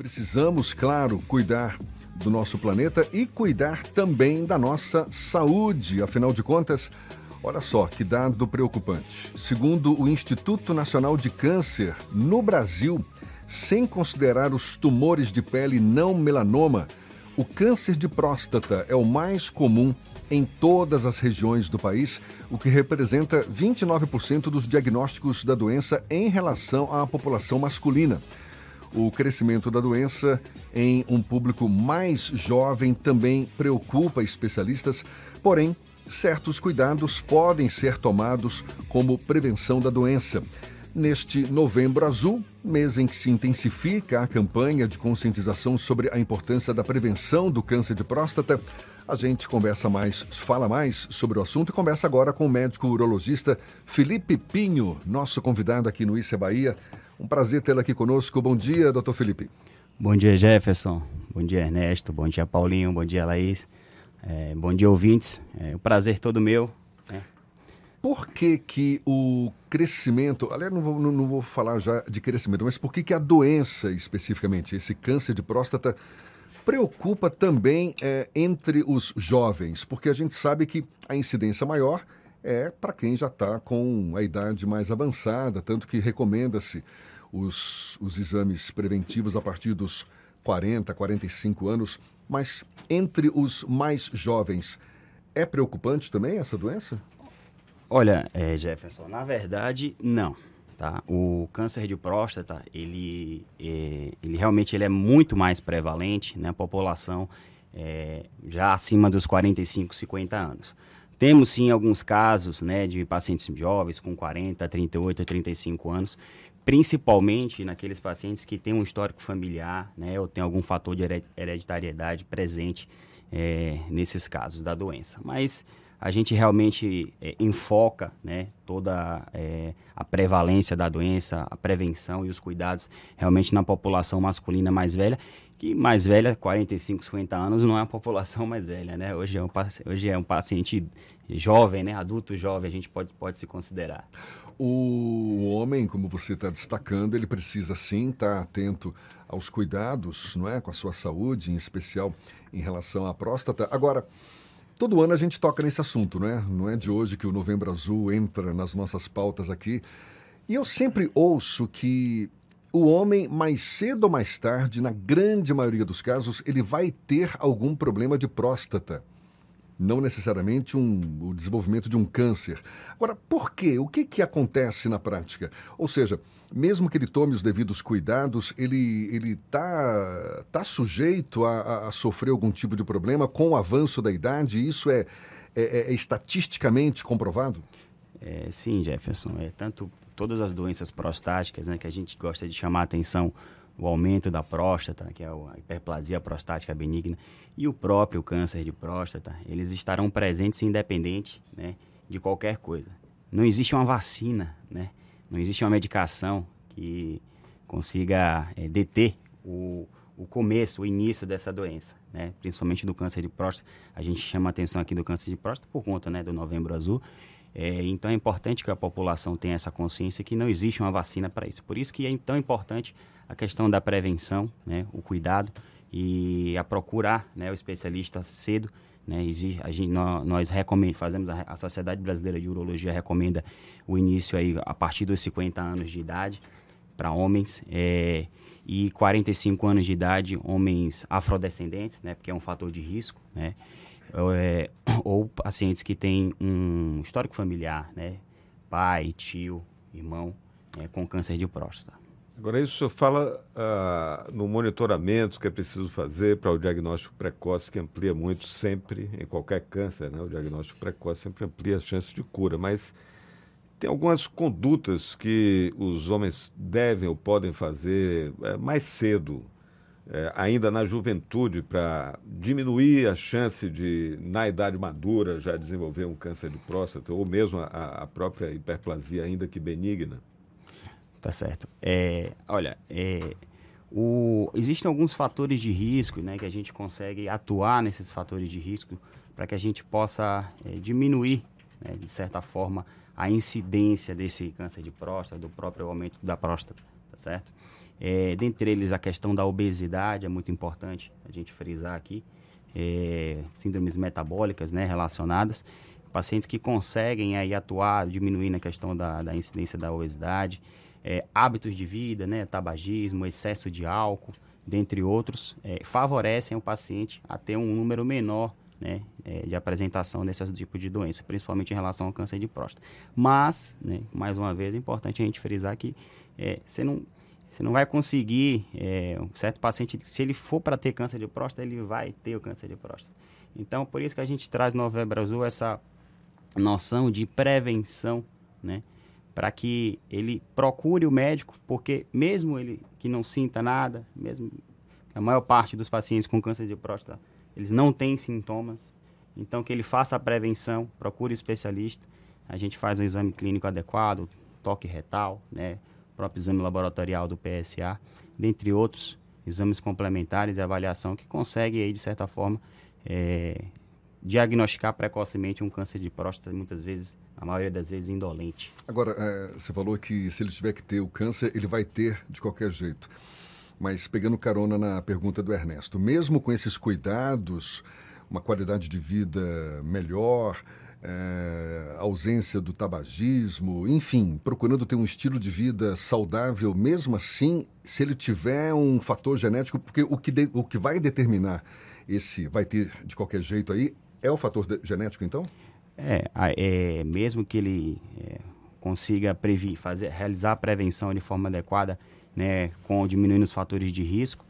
Precisamos, claro, cuidar do nosso planeta e cuidar também da nossa saúde. Afinal de contas, olha só que dado preocupante. Segundo o Instituto Nacional de Câncer, no Brasil, sem considerar os tumores de pele não melanoma, o câncer de próstata é o mais comum em todas as regiões do país, o que representa 29% dos diagnósticos da doença em relação à população masculina. O crescimento da doença em um público mais jovem também preocupa especialistas, porém, certos cuidados podem ser tomados como prevenção da doença. Neste Novembro Azul, mês em que se intensifica a campanha de conscientização sobre a importância da prevenção do câncer de próstata, a gente conversa mais, fala mais sobre o assunto e conversa agora com o médico urologista Felipe Pinho, nosso convidado aqui no Issa Bahia. Um prazer tê-lo aqui conosco. Bom dia, doutor Felipe. Bom dia, Jefferson. Bom dia, Ernesto. Bom dia, Paulinho. Bom dia, Laís. É, bom dia, ouvintes. É, o prazer todo meu por que, que o crescimento, aliás, não vou, não, não vou falar já de crescimento, mas por que, que a doença especificamente, esse câncer de próstata, preocupa também é, entre os jovens? Porque a gente sabe que a incidência maior é para quem já está com a idade mais avançada, tanto que recomenda-se os, os exames preventivos a partir dos 40, 45 anos. Mas entre os mais jovens, é preocupante também essa doença? Olha, é, Jefferson, na verdade, não. Tá? O câncer de próstata, ele, é, ele realmente ele é muito mais prevalente na população é, já acima dos 45, 50 anos. Temos sim alguns casos né, de pacientes jovens com 40, 38, 35 anos, principalmente naqueles pacientes que têm um histórico familiar né, ou tem algum fator de hereditariedade presente é, nesses casos da doença. Mas a gente realmente é, enfoca né, toda é, a prevalência da doença, a prevenção e os cuidados realmente na população masculina mais velha, que mais velha, 45, 50 anos, não é uma população mais velha, né? Hoje é um, hoje é um paciente jovem, né? Adulto jovem, a gente pode, pode se considerar. O homem, como você está destacando, ele precisa sim estar tá atento aos cuidados, não é? Com a sua saúde, em especial em relação à próstata. Agora, Todo ano a gente toca nesse assunto, não é? Não é de hoje que o Novembro Azul entra nas nossas pautas aqui. E eu sempre ouço que o homem, mais cedo ou mais tarde, na grande maioria dos casos, ele vai ter algum problema de próstata não necessariamente um, o desenvolvimento de um câncer. Agora, por quê? O que, que acontece na prática? Ou seja, mesmo que ele tome os devidos cuidados, ele está tá sujeito a, a, sofrer algum tipo de problema com o avanço da idade? Isso é, é, é, é estatisticamente comprovado? É, sim, Jefferson. É tanto todas as doenças prostáticas né, que a gente gosta de chamar a atenção o aumento da próstata, que é a hiperplasia prostática benigna, e o próprio câncer de próstata, eles estarão presentes independente né, de qualquer coisa. Não existe uma vacina, né? não existe uma medicação que consiga é, deter o, o começo, o início dessa doença, né? principalmente do câncer de próstata. A gente chama a atenção aqui do câncer de próstata por conta né, do Novembro Azul, é, então é importante que a população tenha essa consciência que não existe uma vacina para isso. Por isso que é tão importante a questão da prevenção, né, o cuidado e a procurar né, o especialista cedo. Né, a gente, nós, nós fazemos a, a, Sociedade Brasileira de Urologia recomenda o início aí a partir dos 50 anos de idade para homens é, e 45 anos de idade homens afrodescendentes, né, porque é um fator de risco, né, é, ou pacientes que têm um histórico familiar, né? Pai, tio, irmão, é, com câncer de próstata. Agora, isso o senhor fala uh, no monitoramento que é preciso fazer para o diagnóstico precoce, que amplia muito sempre, em qualquer câncer, né? O diagnóstico precoce sempre amplia as chances de cura, mas tem algumas condutas que os homens devem ou podem fazer é, mais cedo, é, ainda na juventude para diminuir a chance de, na idade madura, já desenvolver um câncer de próstata ou mesmo a, a própria hiperplasia, ainda que benigna? Tá certo. É, olha, é, o, existem alguns fatores de risco né, que a gente consegue atuar nesses fatores de risco para que a gente possa é, diminuir, né, de certa forma, a incidência desse câncer de próstata, do próprio aumento da próstata, tá certo? É, dentre eles, a questão da obesidade é muito importante a gente frisar aqui. É, síndromes metabólicas né, relacionadas. Pacientes que conseguem aí atuar, diminuindo a questão da, da incidência da obesidade. É, hábitos de vida, né, tabagismo, excesso de álcool, dentre outros, é, favorecem o paciente a ter um número menor né, é, de apresentação desse tipo de doença, principalmente em relação ao câncer de próstata. Mas, né, mais uma vez, é importante a gente frisar que é, você não você não vai conseguir, é, um certo paciente, se ele for para ter câncer de próstata, ele vai ter o câncer de próstata. Então, por isso que a gente traz no Novembro Azul essa noção de prevenção, né? Para que ele procure o médico, porque mesmo ele que não sinta nada, mesmo a maior parte dos pacientes com câncer de próstata, eles não têm sintomas, então que ele faça a prevenção, procure especialista, a gente faz um exame clínico adequado, toque retal, né? Próprio exame laboratorial do PSA, dentre outros exames complementares e avaliação que consegue, aí, de certa forma, é, diagnosticar precocemente um câncer de próstata, muitas vezes, na maioria das vezes, indolente. Agora, é, você falou que se ele tiver que ter o câncer, ele vai ter de qualquer jeito. Mas pegando carona na pergunta do Ernesto, mesmo com esses cuidados, uma qualidade de vida melhor, é, ausência do tabagismo, enfim, procurando ter um estilo de vida saudável, mesmo assim, se ele tiver um fator genético, porque o que, de, o que vai determinar esse vai ter de qualquer jeito aí é o fator de, genético, então? É, é mesmo que ele é, consiga prever, fazer, realizar a prevenção de forma adequada, né, com diminuindo os fatores de risco,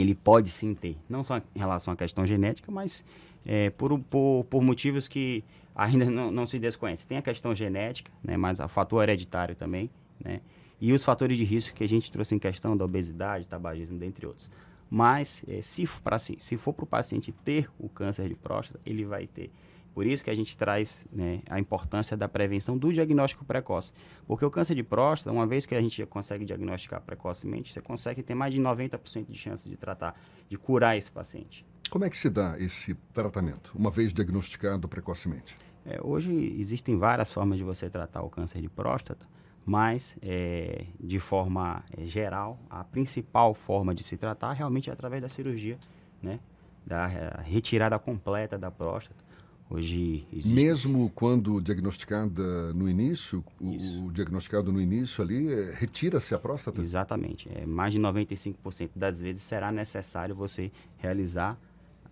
ele pode sim ter, não só em relação à questão genética, mas é, por, por, por motivos que ainda não, não se desconhece. Tem a questão genética, né, mas o fator hereditário também, né, e os fatores de risco que a gente trouxe em questão da obesidade, tabagismo, dentre outros. Mas é, se, pra, se, se for para o paciente ter o câncer de próstata, ele vai ter. Por isso que a gente traz né, a importância da prevenção do diagnóstico precoce. Porque o câncer de próstata, uma vez que a gente consegue diagnosticar precocemente, você consegue ter mais de 90% de chance de tratar, de curar esse paciente. Como é que se dá esse tratamento, uma vez diagnosticado precocemente? É, hoje existem várias formas de você tratar o câncer de próstata, mas é, de forma é, geral, a principal forma de se tratar realmente é através da cirurgia, né? da retirada completa da próstata. Hoje existe... Mesmo quando diagnosticada no início, o, o, diagnosticado no início ali, é, retira-se a próstata? Exatamente. É, mais de 95% das vezes será necessário você realizar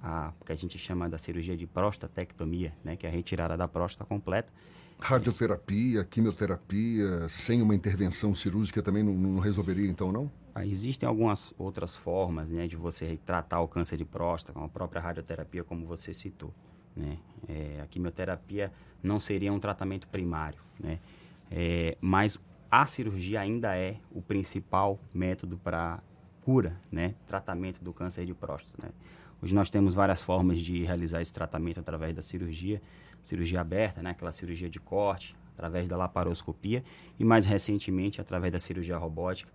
a que a gente chama da cirurgia de prostatectomia, né, que é a retirada da próstata completa. Radioterapia, quimioterapia, sem uma intervenção cirúrgica também não, não resolveria então, não? Ah, existem algumas outras formas né, de você tratar o câncer de próstata, como a própria radioterapia, como você citou. Né? É, a quimioterapia não seria um tratamento primário, né? É, mas a cirurgia ainda é o principal método para cura, né? Tratamento do câncer de próstata, né? Hoje nós temos várias formas de realizar esse tratamento através da cirurgia, cirurgia aberta, né? Aquela cirurgia de corte, através da laparoscopia e mais recentemente através da cirurgia robótica,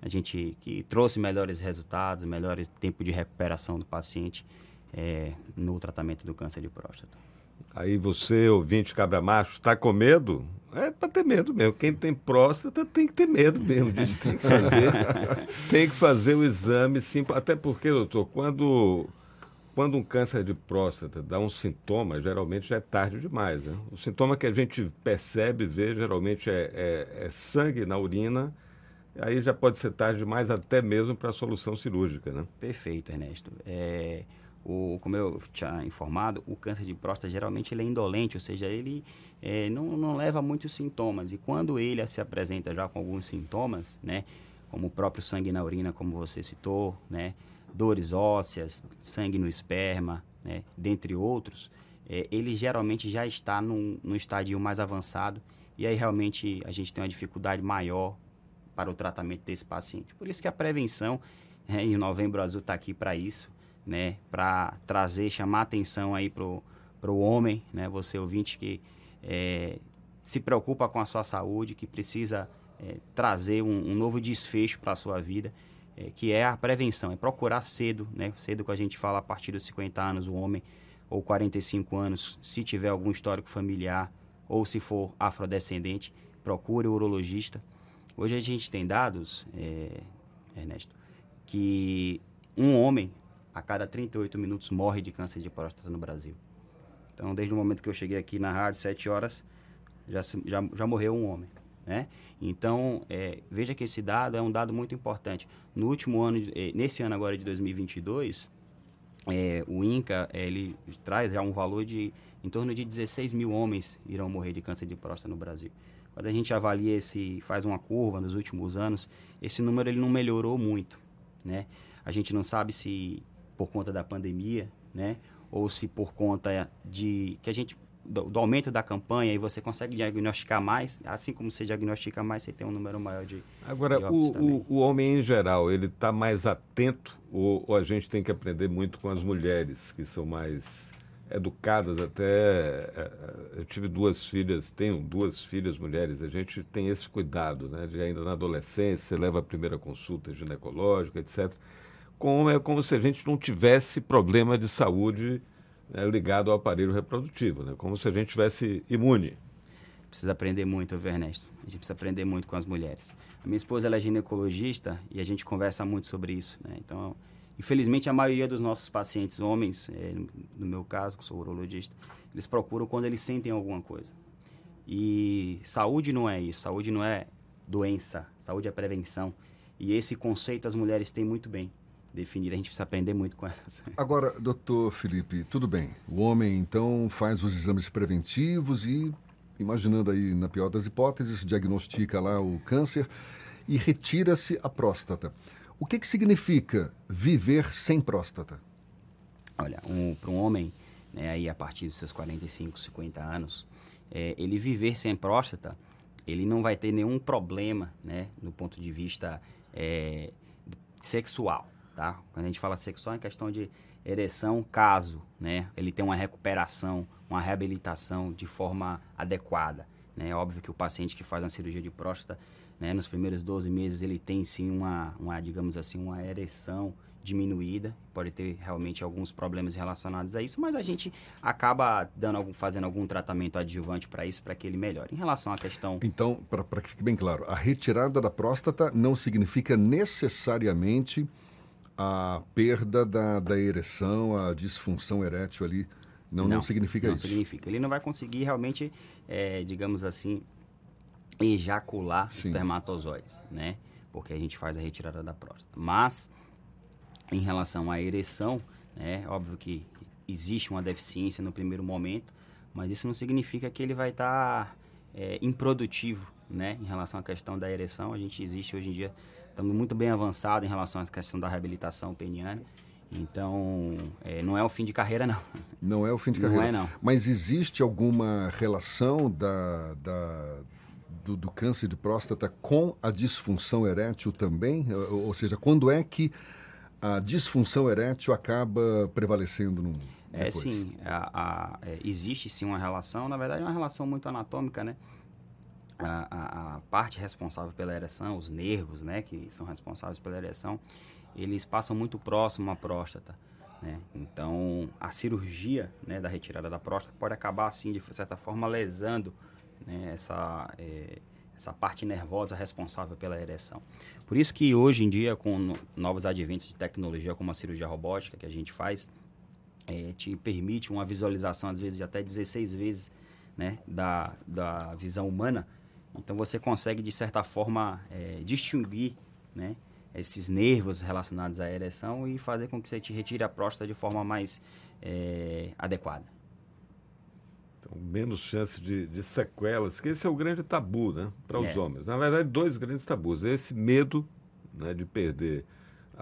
a gente que trouxe melhores resultados, melhores tempo de recuperação do paciente é, no tratamento do câncer de próstata. Aí você, ouvinte cabra macho, está com medo? É para ter medo mesmo. Quem tem próstata tem que ter medo mesmo disso. Tem que fazer, tem que fazer o exame, sim. Até porque, doutor, quando, quando um câncer de próstata dá um sintoma, geralmente já é tarde demais. Né? O sintoma que a gente percebe, vê, geralmente é, é, é sangue na urina. Aí já pode ser tarde demais até mesmo para a solução cirúrgica, né? Perfeito, Ernesto. É, o, como eu tinha informado, o câncer de próstata geralmente ele é indolente, ou seja, ele é, não, não leva muitos sintomas. E quando ele se apresenta já com alguns sintomas, né, como o próprio sangue na urina, como você citou, né, dores ósseas, sangue no esperma, né, dentre outros, é, ele geralmente já está num, num estadio mais avançado e aí realmente a gente tem uma dificuldade maior para o tratamento desse paciente. Por isso que a prevenção, é, e o Novembro Azul está aqui para isso, né, para trazer, chamar atenção aí pro pro homem, né, você ouvinte que é, se preocupa com a sua saúde, que precisa é, trazer um, um, novo desfecho para a sua vida, é, que é a prevenção, é procurar cedo, né, cedo que a gente fala a partir dos 50 anos, o homem, ou 45 anos, se tiver algum histórico familiar, ou se for afrodescendente, procure o urologista. Hoje a gente tem dados, é, Ernesto, que um homem a cada 38 minutos morre de câncer de próstata no Brasil. Então, desde o momento que eu cheguei aqui na rádio, 7 horas, já, já, já morreu um homem. Né? Então, é, veja que esse dado é um dado muito importante. No último ano, é, nesse ano agora de 2022, é, o INCA ele traz já um valor de em torno de 16 mil homens irão morrer de câncer de próstata no Brasil. Quando a gente avalia esse, faz uma curva nos últimos anos, esse número ele não melhorou muito, né? A gente não sabe se por conta da pandemia, né? Ou se por conta de que a gente do, do, aumento da campanha e você consegue diagnosticar mais, assim como você diagnostica mais, você tem um número maior de. Agora, de o, o, o, homem em geral, ele está mais atento ou, ou, a gente tem que aprender muito com as mulheres, que são mais educadas até. É, é, eu tive duas filhas, tenho duas filhas mulheres, a gente tem esse cuidado, né? De ainda na adolescência, você leva a primeira consulta ginecológica, etc. Como é como se a gente não tivesse problema de saúde né, ligado ao aparelho reprodutivo, né? como se a gente tivesse imune. Precisa aprender muito, Ernesto. A gente precisa aprender muito com as mulheres. A minha esposa ela é ginecologista e a gente conversa muito sobre isso. Né? Então, infelizmente, a maioria dos nossos pacientes homens, é, no meu caso, que sou urologista, eles procuram quando eles sentem alguma coisa. E saúde não é isso. Saúde não é doença. Saúde é prevenção. E esse conceito as mulheres têm muito bem definir, a gente precisa aprender muito com elas. Agora, doutor Felipe, tudo bem. O homem, então, faz os exames preventivos e, imaginando aí, na pior das hipóteses, diagnostica lá o câncer e retira-se a próstata. O que, que significa viver sem próstata? Olha, um, para um homem, né, aí a partir dos seus 45, 50 anos, é, ele viver sem próstata, ele não vai ter nenhum problema, né, no ponto de vista é, sexual tá? Quando a gente fala sexual, é questão de ereção, caso, né? Ele tem uma recuperação, uma reabilitação de forma adequada, né? É óbvio que o paciente que faz uma cirurgia de próstata, né, nos primeiros 12 meses ele tem sim uma, uma digamos assim, uma ereção diminuída, pode ter realmente alguns problemas relacionados a isso, mas a gente acaba dando algum, fazendo algum tratamento adjuvante para isso, para que ele melhore. Em relação à questão. Então, para que fique bem claro, a retirada da próstata não significa necessariamente a perda da, da ereção, a disfunção erétil ali, não, não, não significa não isso? Não significa. Ele não vai conseguir realmente, é, digamos assim, ejacular Sim. espermatozoides, né? Porque a gente faz a retirada da próstata. Mas, em relação à ereção, é óbvio que existe uma deficiência no primeiro momento, mas isso não significa que ele vai estar tá, é, improdutivo, né? Em relação à questão da ereção, a gente existe hoje em dia Estamos muito bem avançados em relação à questão da reabilitação peniana. Então, é, não é o fim de carreira, não. Não é o fim de carreira. Não é, não. Mas existe alguma relação da, da do, do, câncer de próstata com a disfunção erétil também? Ou, ou seja, quando é que a disfunção erétil acaba prevalecendo no É sim, a, a, é, existe sim uma relação, na verdade é uma relação muito anatômica, né? a, a, a, parte responsável pela ereção, os nervos, né, que são responsáveis pela ereção, eles passam muito próximo à próstata. Né? Então, a cirurgia né, da retirada da próstata pode acabar, assim, de certa forma, lesando né, essa, é, essa parte nervosa responsável pela ereção. Por isso que hoje em dia, com novos adventos de tecnologia, como a cirurgia robótica que a gente faz, é, te permite uma visualização, às vezes, de até 16 vezes né, da, da visão humana, então você consegue, de certa forma, é, distinguir né, esses nervos relacionados à ereção e fazer com que você te retire a próstata de forma mais é, adequada. Então, menos chance de, de, sequelas, que esse é o grande tabu né, para os é. homens. Na verdade, dois grandes tabus. Esse medo né, de perder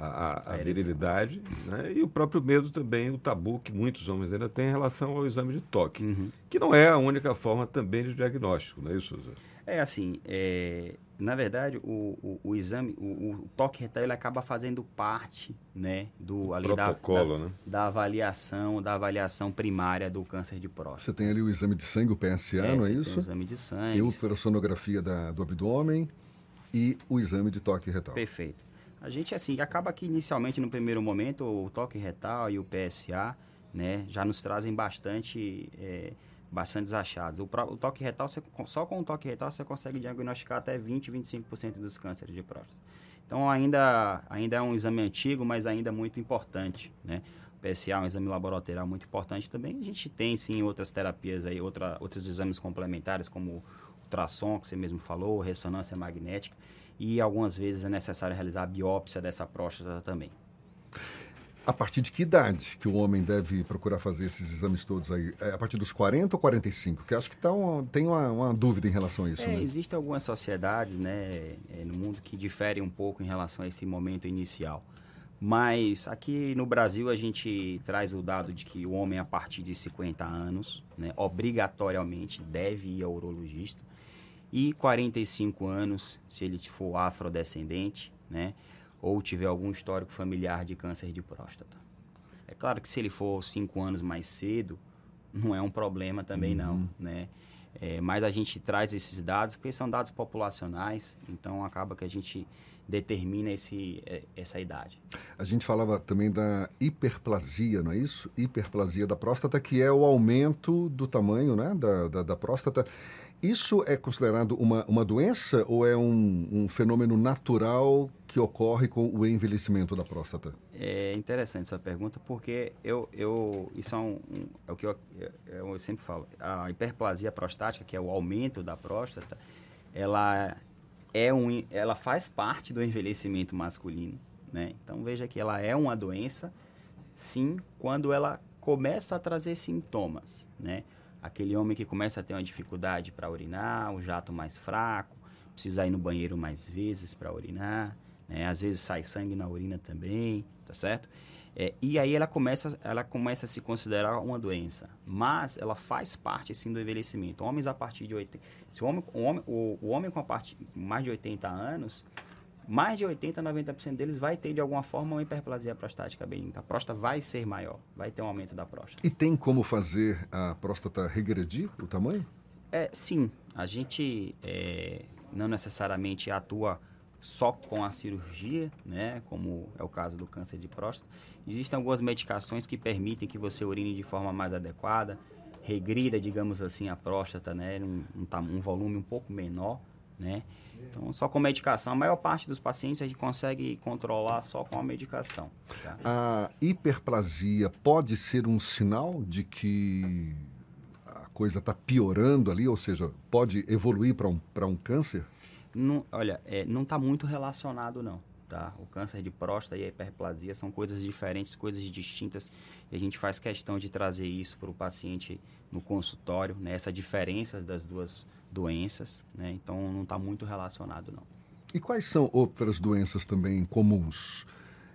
a, a, a virilidade né, e o próprio medo também, o tabu que muitos homens ainda têm em relação ao exame de toque, uhum. que não é a única forma também de diagnóstico, não é isso, José? É assim, é, na verdade, o, o, o exame, o, o, toque retal, ele acaba fazendo parte, né, do ali protocolo, da, da, né? da avaliação, da avaliação primária do câncer de próstata. Você tem ali o exame de sangue, o PSA, é, não é isso? Tem o exame de sangue. Tem a ultrassonografia da, do abdômen e o exame de toque retal. Perfeito. A gente, assim, acaba que inicialmente, no primeiro momento, o toque retal e o PSA, né, já nos trazem bastante... É, bastante achados. O, o, toque retal, você, só com o toque retal você consegue diagnosticar até 20, 25% dos cânceres de próstata. Então ainda, ainda é um exame antigo, mas ainda muito importante, né? O PSA é um exame laboratorial muito importante também. A gente tem sim outras terapias aí, outra, outros exames complementares como ultrassom, que você mesmo falou, ressonância magnética, e algumas vezes é necessário realizar a biópsia dessa próstata também. A partir de que idade que o homem deve procurar fazer esses exames todos aí? É a partir dos 40 ou 45? Que acho que tá um, tem uma, uma, dúvida em relação a isso. É, né? Existem algumas sociedades né, é, no mundo que diferem um pouco em relação a esse momento inicial. Mas aqui no Brasil a gente traz o dado de que o homem a partir de 50 anos, né, obrigatoriamente deve ir ao urologista. E 45 anos, se ele for afrodescendente, né, ou tiver algum histórico familiar de câncer de próstata. É claro que se ele for cinco anos mais cedo, não é um problema também uhum. não, né? É, mas a gente traz esses dados porque são dados populacionais, então acaba que a gente determina esse, é, essa idade. A gente falava também da hiperplasia, não é isso? Hiperplasia da próstata, que é o aumento do tamanho né, da, da, da próstata. Isso é considerado uma, uma doença ou é um, um, fenômeno natural que ocorre com o envelhecimento da próstata? É interessante essa pergunta porque eu, eu isso é, um, um, é o que eu, eu, sempre falo. A hiperplasia prostática, que é o aumento da próstata, ela é um, ela faz parte do envelhecimento masculino, né? Então veja que ela é uma doença, sim, quando ela começa a trazer sintomas, né? Aquele homem que começa a ter uma dificuldade para urinar, o jato mais fraco, precisa ir no banheiro mais vezes para urinar, né? às vezes sai sangue na urina também, tá certo? É, e aí ela começa, ela começa a se considerar uma doença, mas ela faz parte sim do envelhecimento. Homens a partir de 80, se o homem, o homem, o, o homem com a parte mais de 80 anos, mais de 80 a 90% deles vai ter de alguma forma uma hiperplasia prostática benigna. A próstata vai ser maior, vai ter um aumento da próstata. E tem como fazer a próstata regredir o tamanho? É, sim, a gente é, não necessariamente atua só com a cirurgia, né, como é o caso do câncer de próstata. Existem algumas medicações que permitem que você urine de forma mais adequada, regrida, digamos assim, a próstata, né, um, um, um volume um pouco menor, né, então, só com medicação. A maior parte dos pacientes a gente consegue controlar só com a medicação. Tá? A hiperplasia pode ser um sinal de que a coisa está piorando ali, ou seja, pode evoluir para um, um câncer? Não, olha, é, não está muito relacionado, não. Tá? O câncer de próstata e a hiperplasia são coisas diferentes, coisas distintas, e a gente faz questão de trazer isso para o paciente no consultório, né? essa diferença das duas doenças, né? então não está muito relacionado, não. E quais são outras doenças também comuns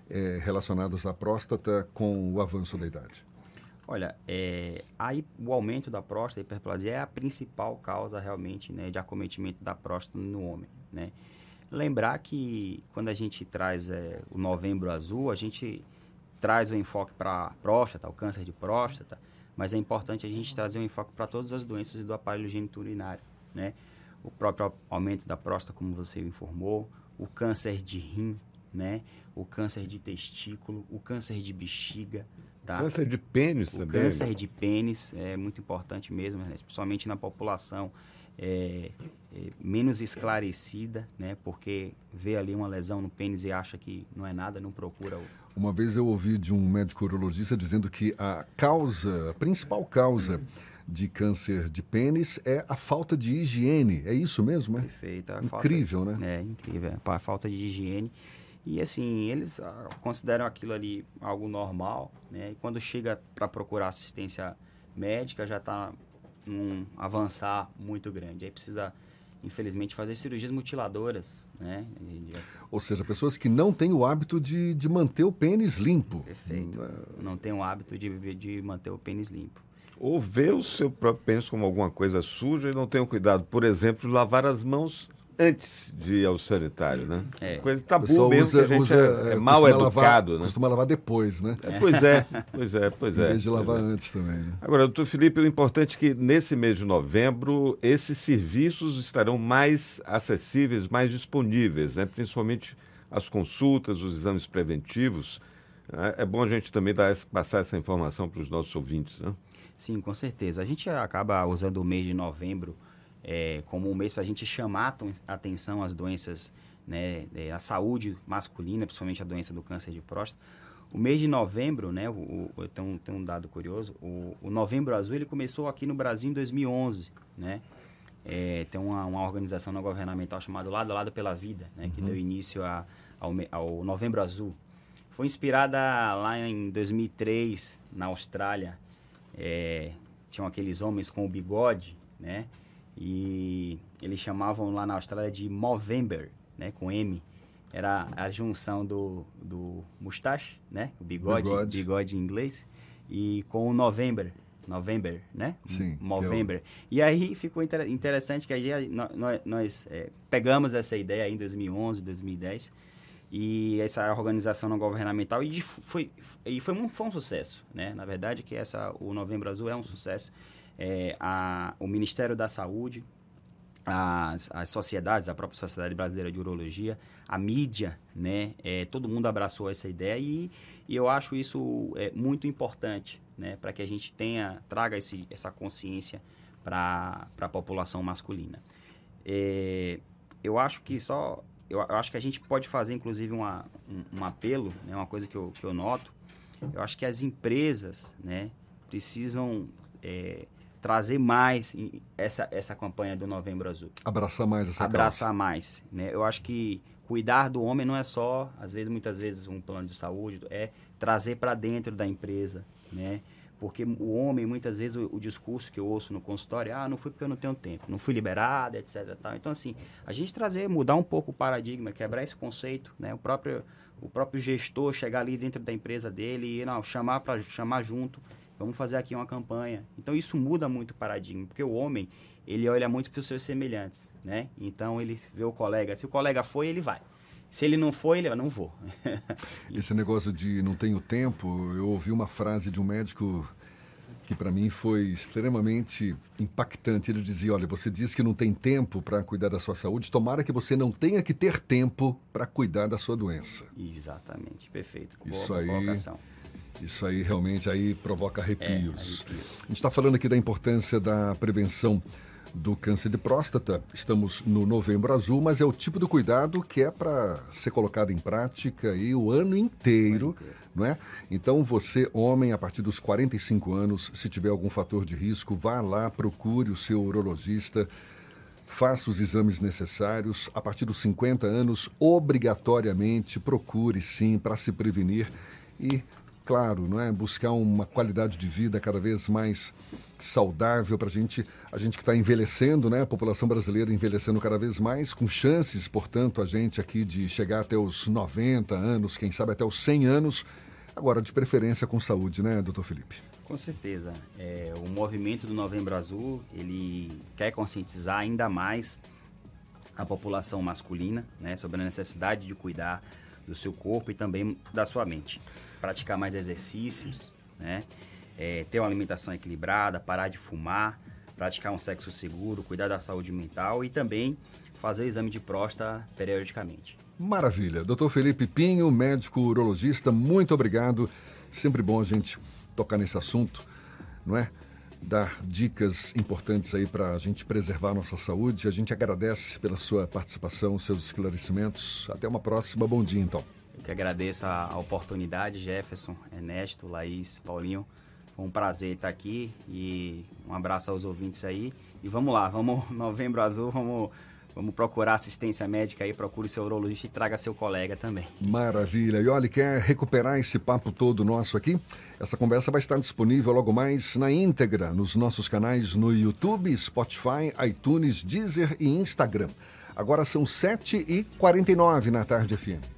é, relacionadas à próstata com o avanço da idade? Olha, é, aí o aumento da próstata, a hiperplasia, é a principal causa realmente né, de acometimento da próstata no homem, né? Lembrar que quando a gente traz é, o novembro azul, a gente traz o enfoque para a próstata, o câncer de próstata, mas é importante a gente trazer um enfoque para todas as doenças do aparelho geniturinário, né? O próprio aumento da próstata, como você informou, o câncer de rim, né? O câncer de testículo, o câncer de bexiga, tá? Câncer de pênis o também. Câncer de pênis é muito importante mesmo, né? principalmente na população é, é, menos esclarecida, né? Porque vê ali uma lesão no pênis e acha que não é nada, não procura o... Uma vez eu ouvi de um médico urologista dizendo que a causa, a principal causa de câncer de pênis é a falta de higiene. É isso mesmo, é? Perfeito. incrível, falta, né? É, incrível. A falta de higiene. E assim, eles ah, consideram aquilo ali algo normal, né? E quando chega para procurar assistência médica, já está um avançar muito grande. Aí precisa, infelizmente, fazer cirurgias mutiladoras, né? Ou seja, pessoas que não têm o hábito de, de manter o pênis limpo. Perfeito. Hum, não tem o hábito de, de manter o pênis limpo. Ou vê o seu próprio pênis como alguma coisa suja e não tem o cuidado, por exemplo, de lavar as mãos antes de ir ao sanitário, né? É. Coisa tabu mesmo usa, que a gente usa, é, é mal educado, lavar, né? Costuma lavar depois, né? É, pois é, pois é, pois é. Em vez de lavar é. antes também, né? Agora, doutor Felipe, o importante é que nesse mês de novembro esses serviços estarão mais acessíveis, mais disponíveis, né? Principalmente as consultas, os exames preventivos. Né? É bom a gente também dar, passar essa informação para os nossos ouvintes, né? Sim, com certeza. A gente acaba usando o mês de novembro é, como um mês para a gente chamar a atenção às doenças né, é, a saúde masculina, principalmente a doença do câncer de próstata. O mês de novembro, né, o, o, tem, um, tem um dado curioso, o, o Novembro Azul ele começou aqui no Brasil em 2011, né? É, tem uma, uma, organização não governamental chamada Lado a Lado pela Vida, né, uhum. que deu início a, ao, ao Novembro Azul. Foi inspirada lá em 2003, na Austrália. É, tinham aqueles homens com o bigode, né? E eles chamavam lá na Austrália de Movember, né? Com M. Era a junção do, do mustache, né? O bigode, bigode, bigode em inglês. E com o November, November, né? Sim. November. Eu... E aí ficou inter interessante que a gente, nós, nós é, pegamos essa ideia em 2011, 2010 e essa organização não governamental e foi e foi um, foi um sucesso, né? Na verdade que essa o Novembro Azul é um sucesso. É, a, o Ministério da Saúde, as, as sociedades, a própria Sociedade Brasileira de Urologia, a mídia, né? É, todo mundo abraçou essa ideia e, e eu acho isso é, muito importante, né? Para que a gente tenha traga esse, essa consciência para a população masculina. É, eu acho que só eu, eu, acho que a gente pode fazer, inclusive, uma, um, um, apelo, né, uma coisa que eu, que eu noto. Eu acho que as empresas né, precisam é, trazer mais essa, essa campanha do Novembro Azul. Abraçar mais essa Abraçar causa. mais. Né? Eu acho que cuidar do homem não é só, às vezes, muitas vezes, um plano de saúde, é trazer para dentro da empresa, né? Porque o homem, muitas vezes, o, o, discurso que eu ouço no consultório, ah, não fui porque eu não tenho tempo, não fui liberado, etc. Tal. Então, assim, a gente trazer, mudar um pouco o paradigma, quebrar esse conceito, né? O próprio, o próprio gestor chegar ali dentro da empresa dele e, não, chamar para chamar junto, vamos fazer aqui uma campanha. Então, isso muda muito o paradigma, porque o homem, ele olha muito para os seus semelhantes, né? Então, ele vê o colega, se o colega foi, ele vai. Se ele não for, ele vai, não vou. Esse negócio de não tenho tempo, eu ouvi uma frase de um médico que para mim foi extremamente impactante. Ele dizia: Olha, você diz que não tem tempo para cuidar da sua saúde, tomara que você não tenha que ter tempo para cuidar da sua doença. Exatamente, perfeito. Isso Boa aí. Colocação. Isso aí realmente aí provoca arrepios. É, arrepios. A gente está falando aqui da importância da prevenção do câncer de próstata. Estamos no Novembro Azul, mas é o tipo do cuidado que é para ser colocado em prática aí o ano inteiro, não é? Então você, homem, a partir dos 45 anos, se tiver algum fator de risco, vá lá, procure o seu urologista, faça os exames necessários. A partir dos 50 anos, obrigatoriamente procure sim para se prevenir e claro, não é? Buscar uma qualidade de vida cada vez mais saudável para a gente, a gente que está envelhecendo, né? A população brasileira envelhecendo cada vez mais, com chances, portanto, a gente aqui de chegar até os 90 anos, quem sabe até os 100 anos, agora de preferência com saúde, né, doutor Felipe? Com certeza. É, o movimento do Novembro Azul, ele quer conscientizar ainda mais a população masculina, né, sobre a necessidade de cuidar do seu corpo e também da sua mente praticar mais exercícios, né? É, ter uma alimentação equilibrada, parar de fumar, praticar um sexo seguro, cuidar da saúde mental e também fazer o exame de próstata periodicamente. Maravilha. Doutor Felipe Pinho, médico urologista, muito obrigado. Sempre bom a gente tocar nesse assunto, não é? Dar dicas importantes aí para a gente preservar a nossa saúde. A gente agradece pela sua participação, seus esclarecimentos. Até uma próxima. Bom dia, então. Eu que agradeço a, a oportunidade, Jefferson, Ernesto, Laís, Paulinho. Foi um prazer estar aqui e um abraço aos ouvintes aí. E vamos lá, vamos, novembro azul, vamos, vamos procurar assistência médica aí, procure seu urologista e traga seu colega também. Maravilha. E olha, quer recuperar esse papo todo nosso aqui? Essa conversa vai estar disponível logo mais na íntegra nos nossos canais no YouTube, Spotify, iTunes, Deezer e Instagram. Agora são 7h49 na tarde FM.